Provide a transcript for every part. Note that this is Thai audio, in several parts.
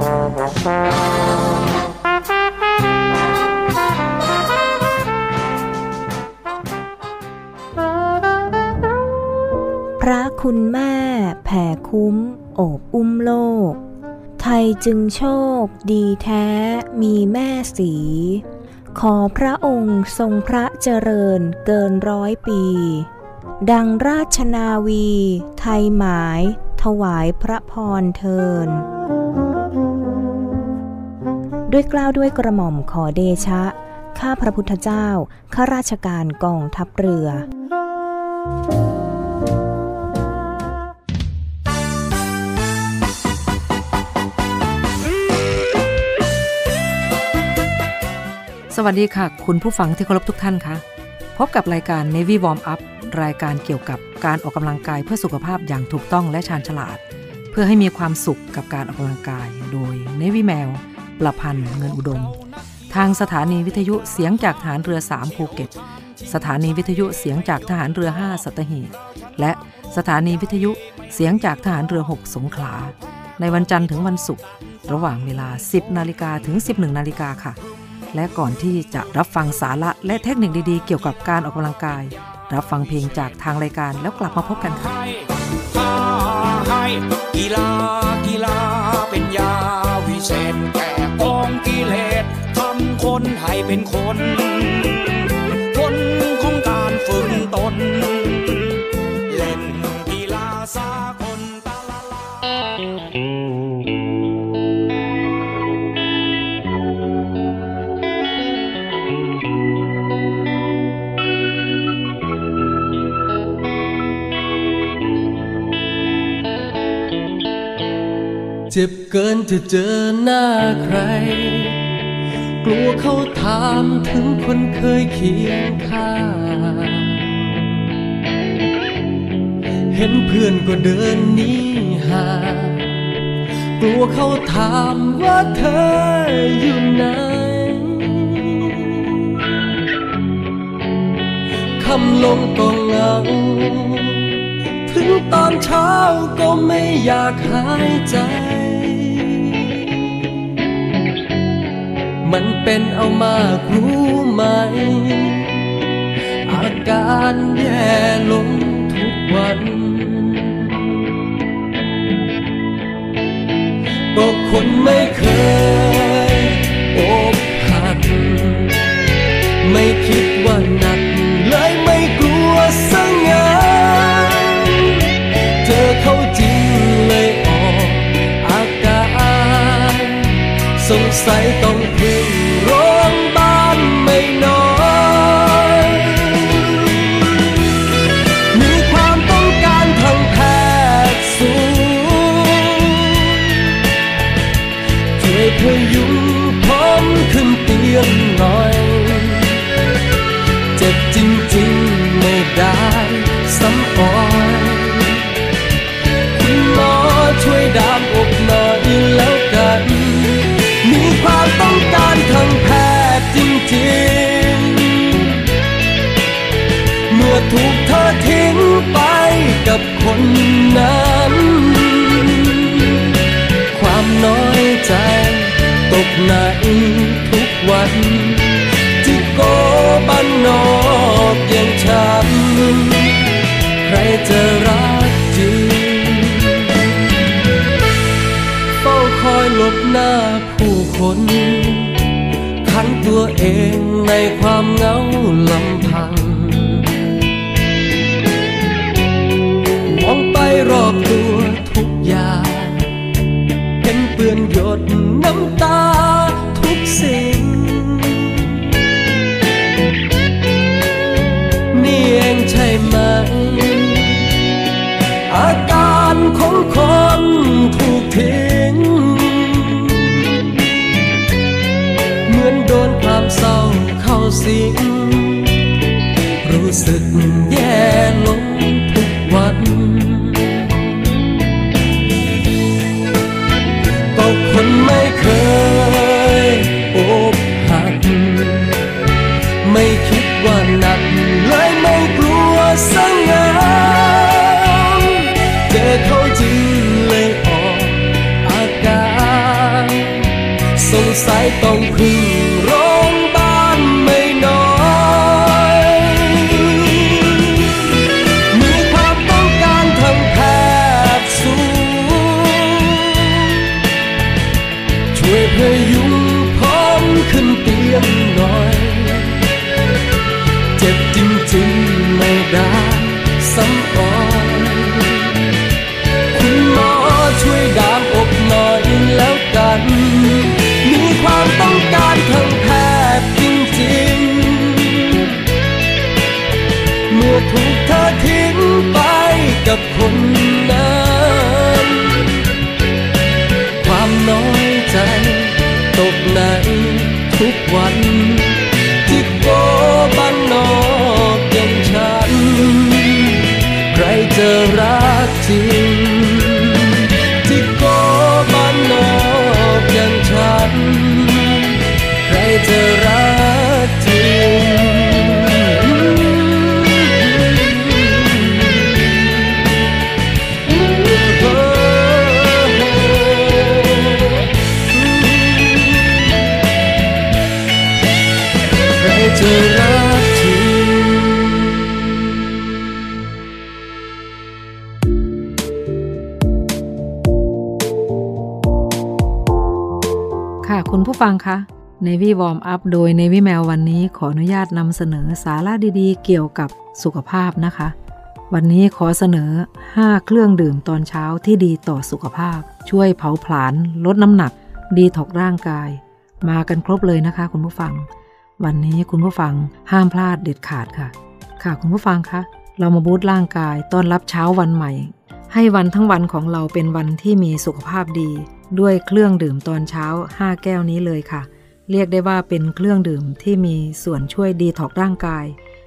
พระคุณแม่แผ่คุ้มโอบอุ้มโลก ไทยจึงโชคดีแท้มีแม่สี ขอพระองค์ทรงพระเจริญเกินร้อยปี ดังราชนาวี ไทยหมาย ถวายพระพรเทิน ด้วยกล้าวด้วยกระหม่อมขอเดชะ ข้าพระพุทธเจ้า ข้าราชการกองทัพเรือ สวัสดีค่ะ คุณผู้ฟังที่เคารพทุกท่านคะพบกับรายการ Navy Warm Up รายการเกี่ยวกับการออกกำลังกายเพื่อสุขภาพอย่างถูกต้องและชาญฉลาด เพื่อให้มีความสุขกับการออกกำลังกาย โดย Navy แมว ประพันธ์เงินอุดม ทางสถานีวิทยุเสียงจากฐานเรือ 3 ภูเก็ต สถานีวิทยุเสียงจากทหารเรือ 5 สัตหีบและสถานีวิทยุเสียงจากทหารเรือ 6 สงขลา ในวันจันทร์ถึงวันศุกร์ระหว่างเวลา 10 นาฬิกาถึง 11 นาฬิกาค่ะ และก่อนที่จะรับฟังสาระและเทคนิคดีๆ เกี่ยวกับการออกกำลังกาย รับฟังเพลงจากทางรายการแล้วกลับมาพบกันค่ะกีฬากีฬาเป็นยาวิเศษ นให้เป็นคนผลของการฝึกตน เล่นกีฬาสากลตาลาลาเจ็บเกินจะเจอหน้าใคร ลัวเขาถามถึงคนเคยเคียงข้างเห็นเพื่อนก็เดินหนีห่างกลัวเขาถามว่าเธออยู่ไหนคำลงก็เหงาถึงตอนเช้าก็ไม่อยากหายใจ มันเป็นเอามากรู้ไหม อาการแย่ลงทุกวัน ก็คนไม่เคยอกหัก ไม่คิดว่าหนักเลยไม่กลัวสังงานเจอเขาจริงเลยออกอาการ สงสัยต้องพึ่ง คนนั้น ความน้อยใจ ตกหนทุกวันที่โกบ้านนอกอย่างฉัน ใครจะรักจริงเฝ้าคอยหลบหน้าผู้คนทั้งตัวเองในความเงาลำพัง รอบตัว สงสั กับคนนั้นความน้อยใจ ตกในทุกวันที่โกบ้านนอกอย่างฉัน ใครจะรักจริง ฟังคะ Navy Warm Up โดย Navy Mail วันนี้ขออนุญาตนำเสนอสาระดีๆ เกี่ยวกับสุขภาพนะคะ วันนี้ขอเสนอ 5 เครื่องดื่มตอนเช้าที่ดีต่อสุขภาพ ช่วยเผาผลาญลดน้ำหนัก ดีถกร่างกาย มากันครบเลยนะคะ คุณผู้ฟัง วันนี้คุณผู้ฟังห้ามพลาดเด็ดขาดค่ะ ค่ะคุณผู้ฟังคะเรามาบูตร่างกายต้อนรับเช้าวันใหม่ ให้วันทั้งวันของเราเป็นวันที่มีสุขภาพดี ด้วยเครื่องดื่มตอนเช้า 5 แก้วนี้เลยค่ะ เรียกได้ว่าเป็นเครื่องดื่มที่มีส่วนช่วยดีถอกร่างกาย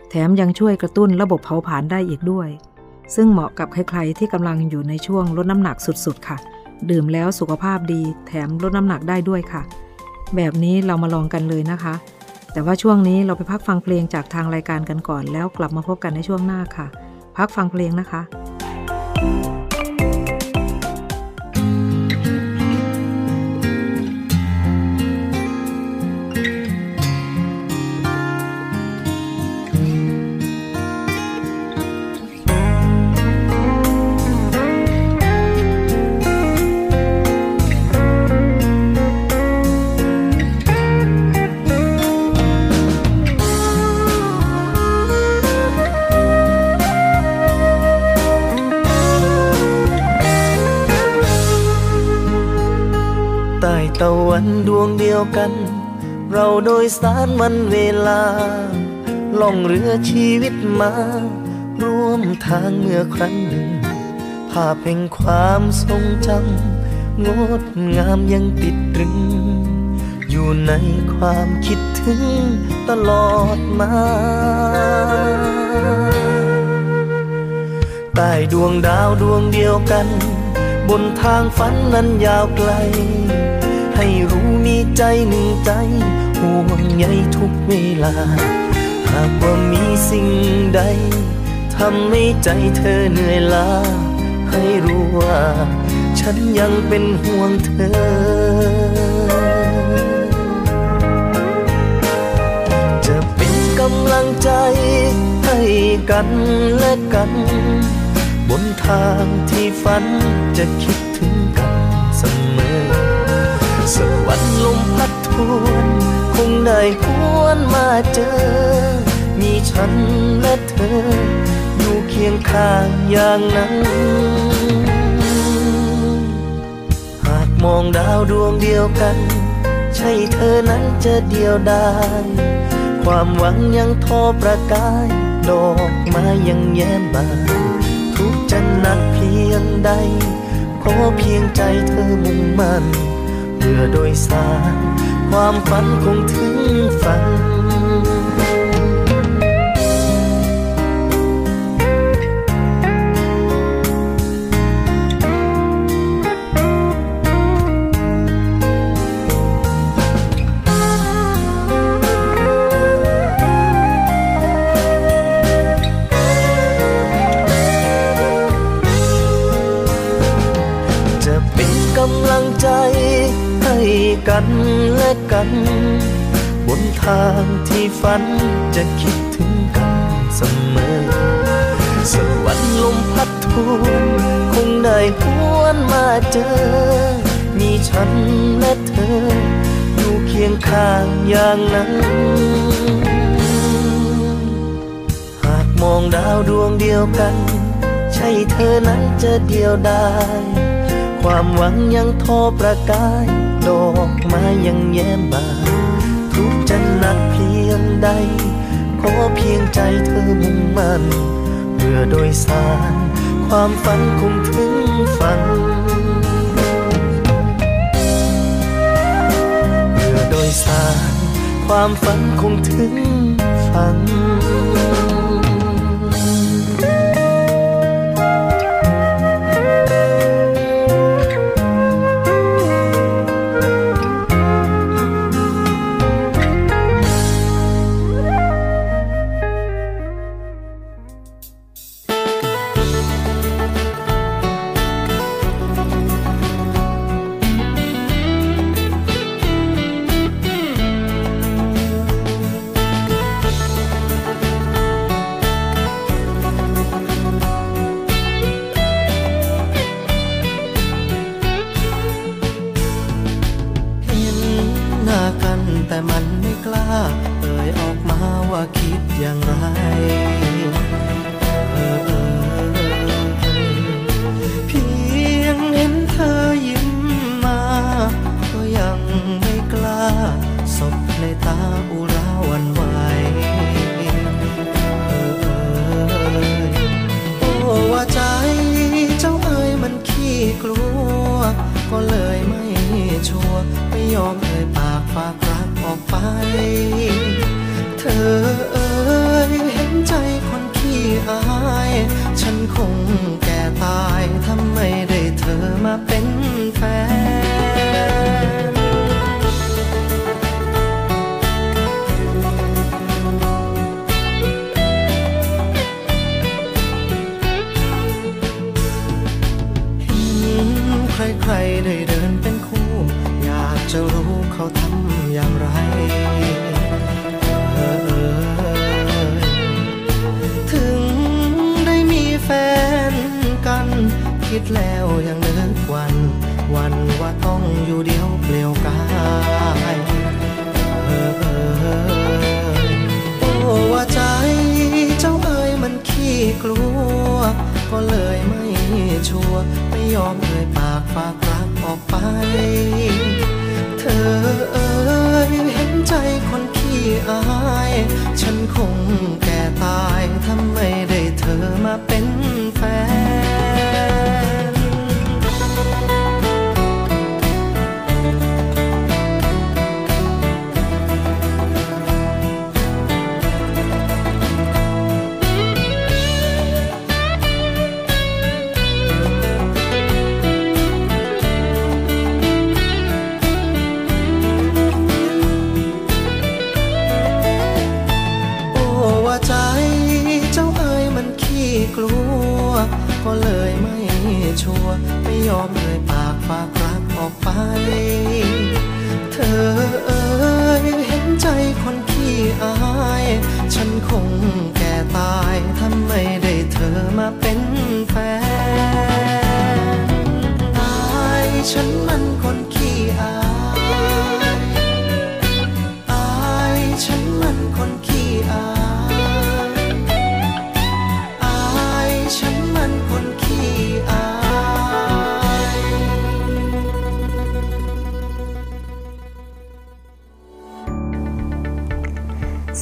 แถมยังช่วยกระตุ้นระบบเผาผลาญได้อีกด้วย ซึ่งเหมาะกับใครๆที่กำลังอยู่ในช่วงลดน้ำหนักสุดๆค่ะ ดื่มแล้วสุขภาพดี แถมลดน้ำหนักได้ด้วยค่ะ แบบนี้เรามาลองกันเลยนะคะ แต่ว่าช่วงนี้เราไปพักฟังเพลงจากทางรายการกันก่อน แล้วกลับมาพบกันในช่วงหน้าค่ะ พักฟังเพลงนะคะ วันดวงเดียวกัน เราโดยสารวันเวลา ล่องเรือชีวิตมา ร่วมทางเมื่อครั้งหนึ่ง ภาพแห่งความทรงจำงดงามยังติดตรึง อยู่ในความคิดถึงตลอดมาใต้ดวงดาวดวงเดียวกัน บนทางฝันนั้นยาวไกล ให้รู้มีใจหนึ่งใจห่วงใยทุกเวลา หากว่ามีสิ่งใดทำให้ใจเธอเหนื่อยล้า ให้รู้ว่า ฉันยังเป็นห่วงเธอ จะเป็นกำลังใจให้กันและกัน บนทางที่ฝันจะคิด สักวันลมพัดทวน คงได้หวนมาเจอ มีฉันและเธอ อยู่เคียงข้างอย่างนั้น หากมองดาวดวงเดียวกัน ใช่เธอนั้นจะเดียวดายความหวังยังทอประกาย ดอกไม้ยังแย้มบานทุกจะหนักเพียงใดขอเพียงใจเธอมุ่งมั่น เพื่อโดยสารความฝันคงถึงฝัน กัน บนทางที่ฝันจะคิดถึงกันเสมอสวรรค์ลมพัดทวนคงได้หวนมาเจอ มีฉันและเธอ อยู่เคียงข้างอย่างนั้น หากมองดาวดวงเดียวกัน ใช่เธอนั้นจะเดียวดายความหวังยังทอประกายดอก ไม้ยังแย้มบานทุกจะหนักเพียงใด ขอเพียงใจเธอมุ่งมั่นเพื่อโดยสาร ความฝันคงถึงฝันเพื่อโดยสาร ความฝันคงถึงฝัน คิดแล้วยังนึกวัน วันว่าต้องอยู่เดียวเปลี่ยวกายเออเออโอ้ว่าใจเจ้าเอ๋ยมันขี้กลัว ก็เลยไม่ชัวร์ไม่ยอมเอ่ยปากฝากรักออกไป เธอเอ๋ยเห็นใจคนขี้อาย ฉันคงแก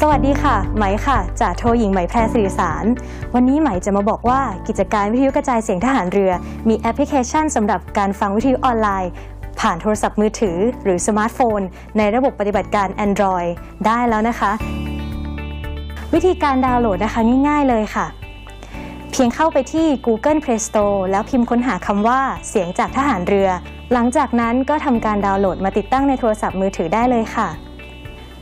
สวัสดีค่ะ ไหมค่ะจ่าโทหญิงไหมแพรสิริสาร วันนี้ไหมจะมาบอกว่ากิจการวิทยุกระจายเสียงทหารเรือ มีแอปพลิเคชันสำหรับการฟังวิทยุออนไลน์ ผ่านโทรศัพท์มือถือ หรือสมาร์ทโฟน ในระบบปฏิบัติการ Android ได้แล้วนะคะ วิธีการดาวน์โหลดนะคะง่ายๆเลยค่ะ เพียงเข้าไปที่ Google Play Store แล้วพิมพ์ค้นหาคำว่า เสียงจากทหารเรือ หลังจากนั้นก็ทำการดาวน์โหลดมาติดตั้งในโทรศัพท์มือถือได้เลยค่ะ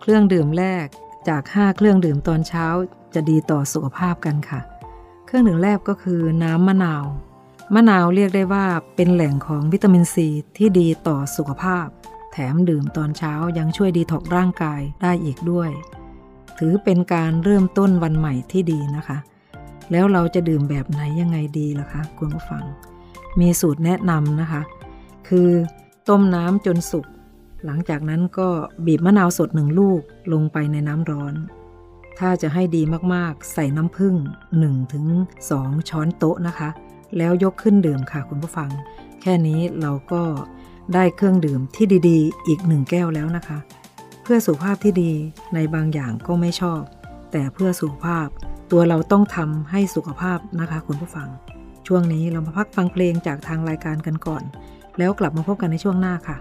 เครื่องดื่มแรกจาก 5 เครื่องดื่มตอนเช้าจะดีต่อสุขภาพกันค่ะ เครื่องดื่มแรกก็คือน้ำมะนาว มะนาวเรียกได้ว่าเป็นแหล่งของวิตามินซีที่ดีต่อสุขภาพ แถมดื่มตอนเช้ายังช่วยดีถอกร่างกายได้อีกด้วย ถือเป็นการเริ่มต้นวันใหม่ที่ดีนะคะ แล้วเราจะดื่มแบบไหนยังไงดีล่ะคะคุณผู้ฟัง มีสูตรแนะนำนะคะ คือต้มน้ำจนสุก หลังจากนั้นก็บีบมะนาวสดหนึ่งลูกลงไปในน้ำร้อน ถ้าจะให้ดีมากๆ ใส่น้ำผึ้ง1ถึงช้อนโต๊ะนะคะ แล้วยกขึ้นดื่มค่ะคุณผู้ฟัง แค่นี้เราก็ได้เครื่องดื่มที่ดีๆ อีกหนึ่งแก้วแล้วนะคะ เพื่อสุขภาพที่ดีในบางอย่างก็ไม่ชอบ แต่เพื่อสุขภาพตัวเราต้องทำให้สุขภาพนะคะ คุณผู้ฟัง ช่วงนี้เรามาพักฟังเพลงจากทางรายการกันก่อน แล้วกลับมาพบกันในช่วงหน้าค่ะ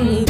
ต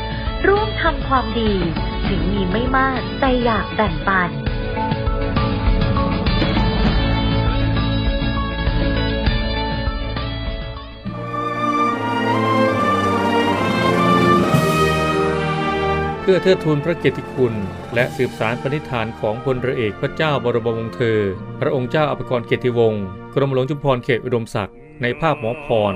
ร่วมทำความดี ถึงมีไม่มากแต่อยากแบ่งปัน เพื่อเทิดทูนพระเกียรติคุณ และสืบสารปณิธานของพลเรือเอกพระเจ้าบรมวงศ์เธอ พระองค์เจ้าอภิกรเกียรติวงศ์กรมหลวงชุมพรณเขตอุดมศักดิ์ในภาพหมอพร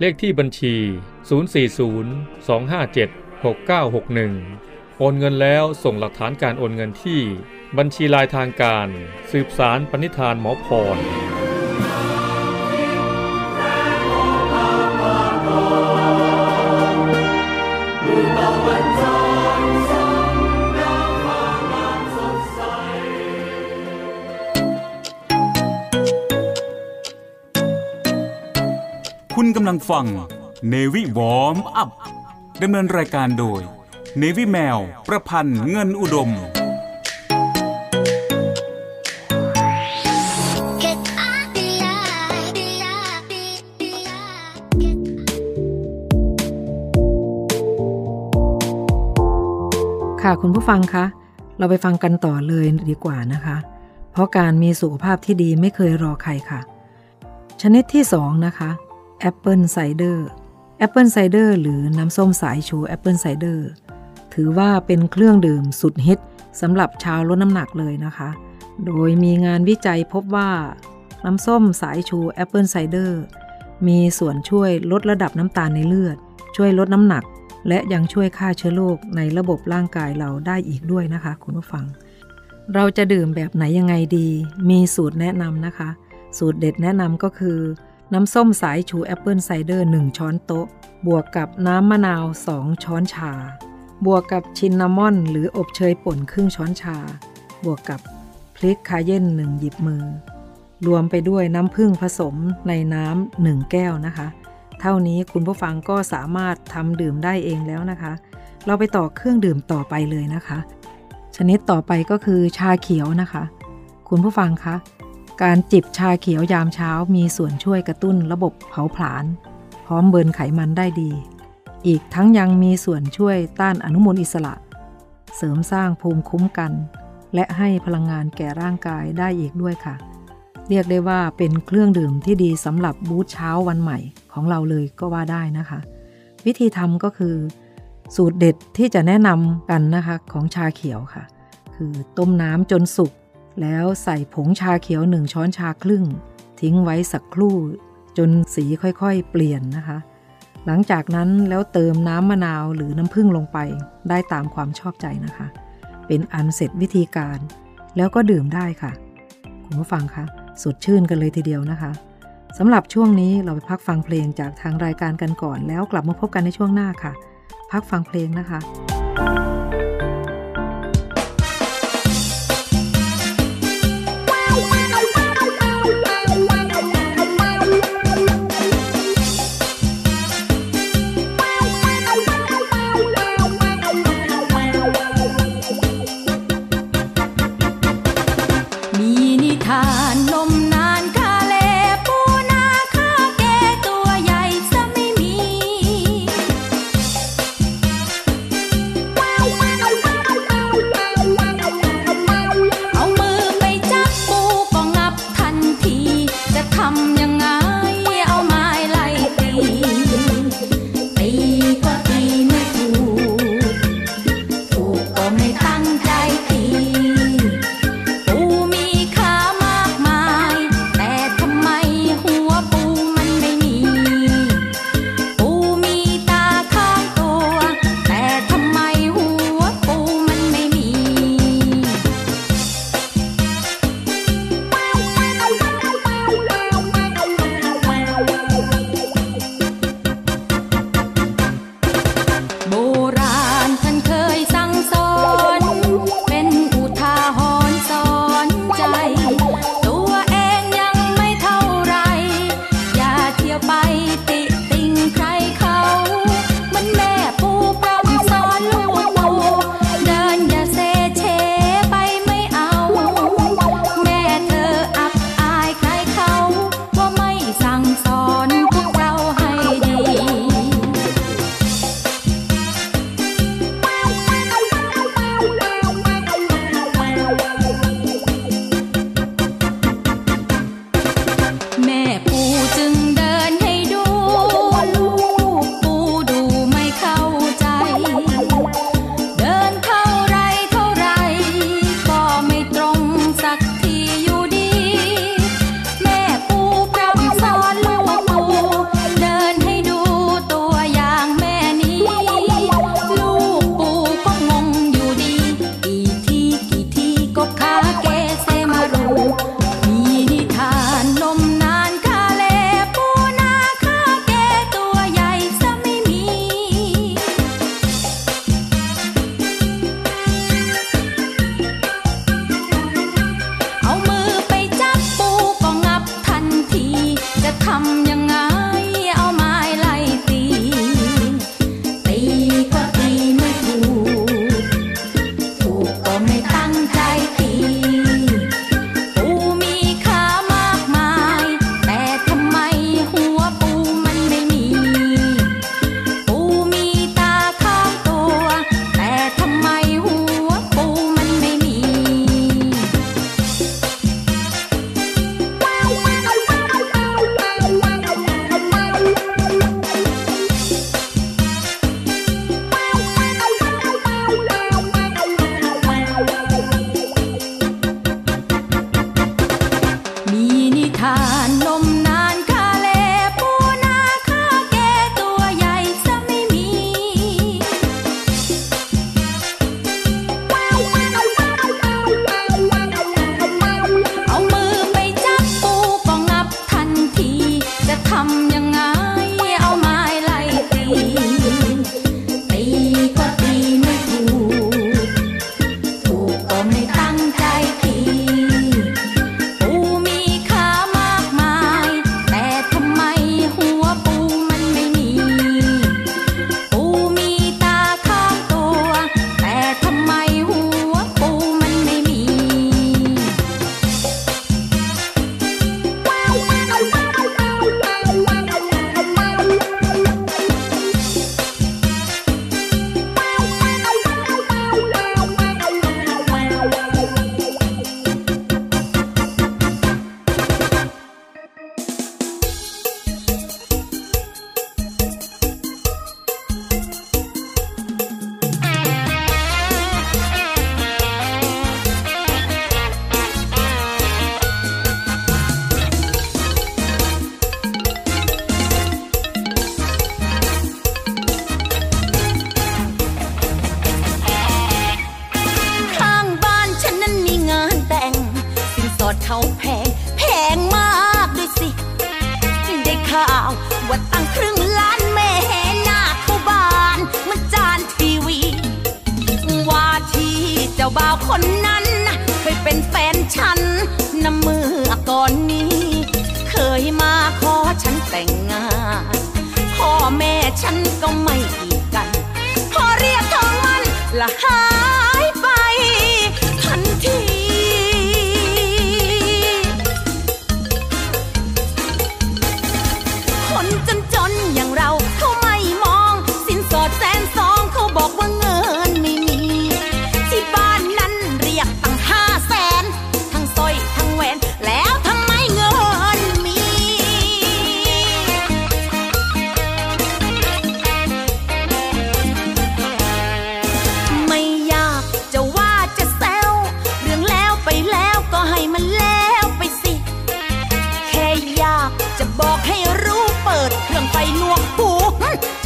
เลขที่บัญชี 040 257 6961 โอนเงินแล้วส่งหลักฐานการโอนเงินที่ บัญชีลายทางการ สืบสารปณิธานหมอพรำลังฟัง Navy Warm Up ดำเนินรายการโดย Navy แมว ประพันธ์เงินอุดม ค่ะคุณผู้ฟังคะ เราไปฟังกันต่อเลยดีกว่านะคะ เพราะการมีสุขภาพที่ดีไม่เคยรอใครค่ะ ชนิดที่2นะคะ apple cider apple cider หรือน้ำส้มสายชู apple cider ถือว่าเป็นเครื่องดื่มสุดฮิตสำหรับชาวลดน้ำหนักเลยนะคะ โดยมีงานวิจัยพบว่า น้ำส้มสายชู apple cider มีส่วนช่วยลดระดับน้ำตาลในเลือด ช่วยลดน้ำหนัก และยังช่วยฆ่าเชื้อโรคในระบบร่างกายเราได้อีกด้วยนะคะ คุณผู้ฟัง เราจะดื่มแบบไหนยังไงดี มีสูตรแนะนำนะคะ สูตรเด็ดแนะนำก็คือ น้ำส้มสายชู apple cider 1 ช้อนโต๊ะ บวกกับน้ำมะนาว 2 ช้อนชา บวกกับ cinnamon หรืออบเชยป่นครึ่งช้อนชา บวกกับพริก cayenne หนึ่งหยิบมือ รวมไปด้วยน้ำผึ้งผสมในน้ำหนึ่งแก้วนะคะ เท่านี้คุณผู้ฟังก็สามารถทำดื่มได้เองแล้วนะคะ เราไปต่อเครื่องดื่มต่อไปเลยนะคะ ชนิดต่อไปก็คือชาเขียวนะคะ คุณผู้ฟังคะ การจิบชาเขียวยามเช้ามีส่วนช่วยกระตุ้นระบบเผาผลาญ พร้อมเบิร์นไขมันได้ดี อีกทั้งยังมีส่วนช่วยต้านอนุมูลอิสระ เสริมสร้างภูมิคุ้มกัน และให้พลังงานแก่ร่างกายได้อีกด้วยค่ะ เรียกได้ว่าเป็นเครื่องดื่มที่ดีสำหรับบูธเช้าวันใหม่ของเราเลยก็ว่าได้นะคะ วิธีทำก็คือ สูตรเด็ดที่จะแนะนำกันนะคะของชาเขียวค่ะ คือต้มน้ำจนสุก แล้วใส่ผงชาเขียวหนึ่งช้อนชาครึ่ง ทิ้งไว้สักครู่ จนสีค่อยๆ เปลี่ยนนะคะ หลังจากนั้นแล้วเติมน้ำมะนาวหรือน้ำผึ้งลงไป ได้ตามความชอบใจนะคะ เป็นอันเสร็จวิธีการ แล้วก็ดื่มได้ค่ะ คุณผู้ฟังคะสดชื่นกันเลยทีเดียวนะคะสำหรับช่วงนี้เราไปพักฟังเพลงจากทางรายการกันก่อน แล้วกลับมาพบกันในช่วงหน้าค่ะ พักฟังเพลงนะคะ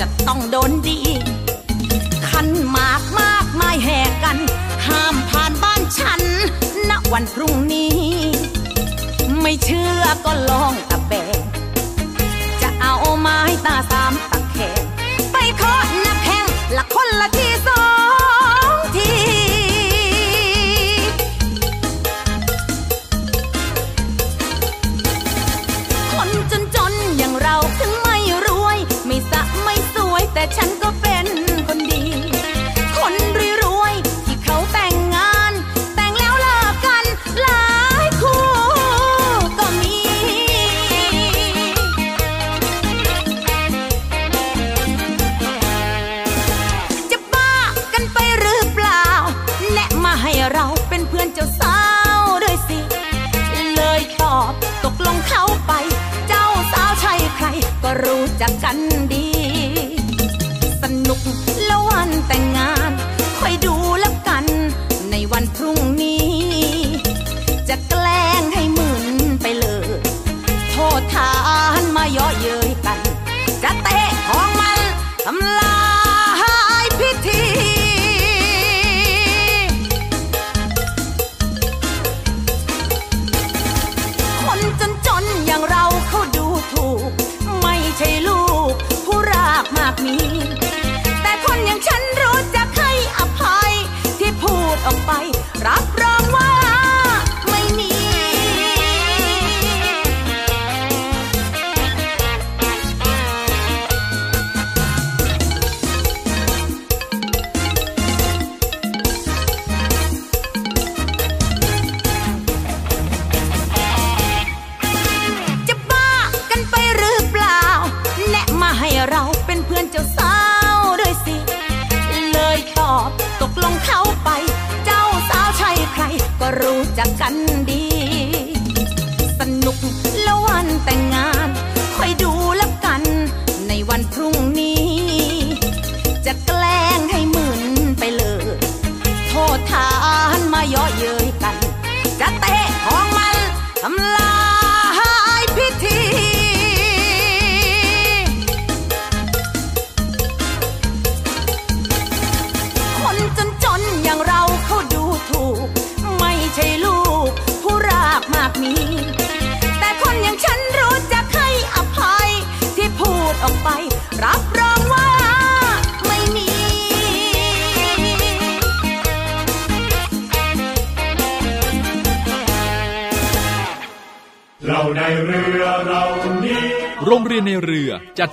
จะต้องโดนดี คันหมากมากมายแห่กัน ห้ามผ่านบ้านฉัน ณ วันพรุ่งนี้ ไม่เชื่อก็ลองตะแบงจะเอาไม้ตาสาม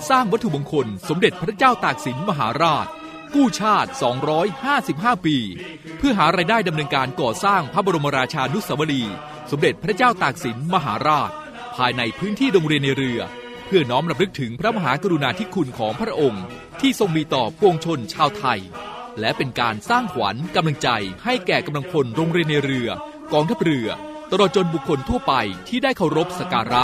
สร้างวัตถุมงคล สมเด็จพระเจ้าตากสินมหาราช กู้ชาติ 255 ปี เพื่อหารายได้ดำเนินการก่อสร้างพระบรมราชานุสาวรีย์สมเด็จพระเจ้าตากสินมหาราช ภายในพื้นที่โรงเรียนในเรือ เพื่อน้อมรำลึกถึงพระมหากรุณาธิคุณของพระองค์ ที่ทรงมีต่อปวงชนชาวไทย และเป็นการสร้างขวัญกำลังใจให้แก่กำลังพลโรงเรียนในเรือกองทัพเรือตลอดจนบุคคลทั่วไปที่ได้เคารพสักการะ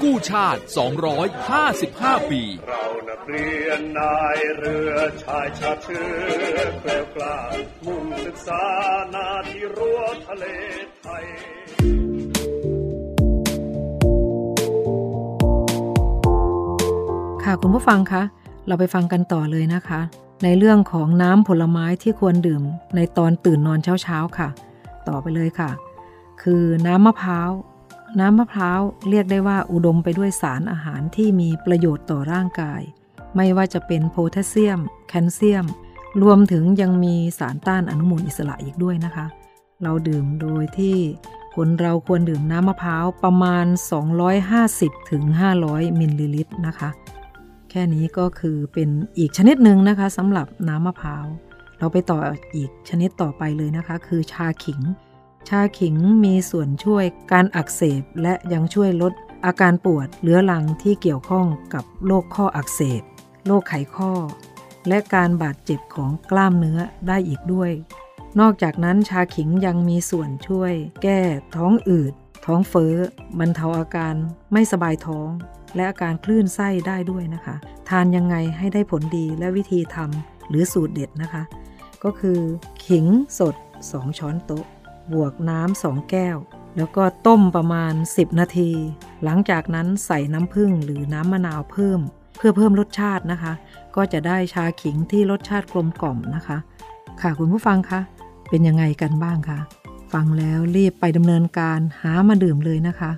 กู้ชาติ 255 ปี เรานักเรียนนายเรือชายชาติเชื้อแกล้วกล้ามุ่งศึกษานาที่รั้วทะเลไทยค่ะคุณผู้ฟังคะเราไปฟังกันต่อเลยนะคะ ในเรื่องของน้ำผลไม้ที่ควรดื่ม ในตอนตื่นนอนเช้าๆค่ะ ต่อไปเลยค่ะ คือน้ำมะพร้าว น้ำมะพร้าวเรียกได้ว่าอุดมไปด้วยสารอาหารที่มีประโยชน์ต่อร่างกาย ไม่ว่าจะเป็นโพแทสเซียม แคลเซียม รวมถึงยังมีสารต้านอนุมูลอิสระอีกด้วยนะคะ เราดื่มโดยที่คนเราควรดื่มน้ำมะพร้าวประมาณ 250ถึง500มิลลิลิตรนะคะ แค่นี้ก็คือเป็นอีกชนิดหนึ่งนะคะสำหรับน้ำมะพร้าว เราไปต่ออีกชนิดต่อไปเลยนะคะ คือชาขิง ชาขิงมีส่วนช่วยการอักเสบ และยังช่วยลดอาการปวดเรื้อรังที่เกี่ยวข้องกับโรคข้ออักเสบ โรคไขข้อ และการบาดเจ็บของกล้ามเนื้อได้อีกด้วย นอกจากนั้นชาขิงยังมีส่วนช่วย แก้ท้องอืด ท้องเฟ้อบรรเทาอาการไม่สบายท้อง และอาการคลื่นไส้ได้ด้วยนะคะ ทานยังไงให้ได้ผลดีและวิธีทำหรือสูตรเด็ดนะคะ ก็คือ ขิงสด 2 ช้อนโต๊ะ บวกน้ำ2แก้ว แล้วก็ต้มประมาณ 10 นาที หลังจากนั้นใส่น้ำผึ้งหรือน้ำมะนาวเพิ่ม เพื่อเพิ่มรสชาตินะคะ ก็จะได้ชาขิงที่รสชาติกลมกล่อมนะคะ ค่ะคุณผู้ฟังคะเป็นยังไงกันบ้างคะฟังแล้วรีบไปดำเนินการหามาดื่มเลยนะคะ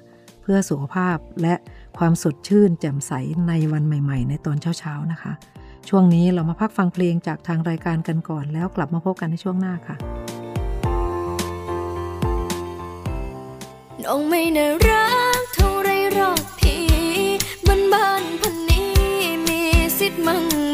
เพื่อสุขภาพและความสดชื่นแจ่มใสในวันใหม่ ๆ ในตอนเช้าๆนะคะ ช่วงนี้เรามาพักฟังเพลงจากทางรายการกันก่อนแล้วกลับมาพบกันในช่วงหน้าค่ะ น้องไม่น่ารักเท่าไรหรอกพี่บ้านบ้านพันนี้มีสิทธิ์มั่ง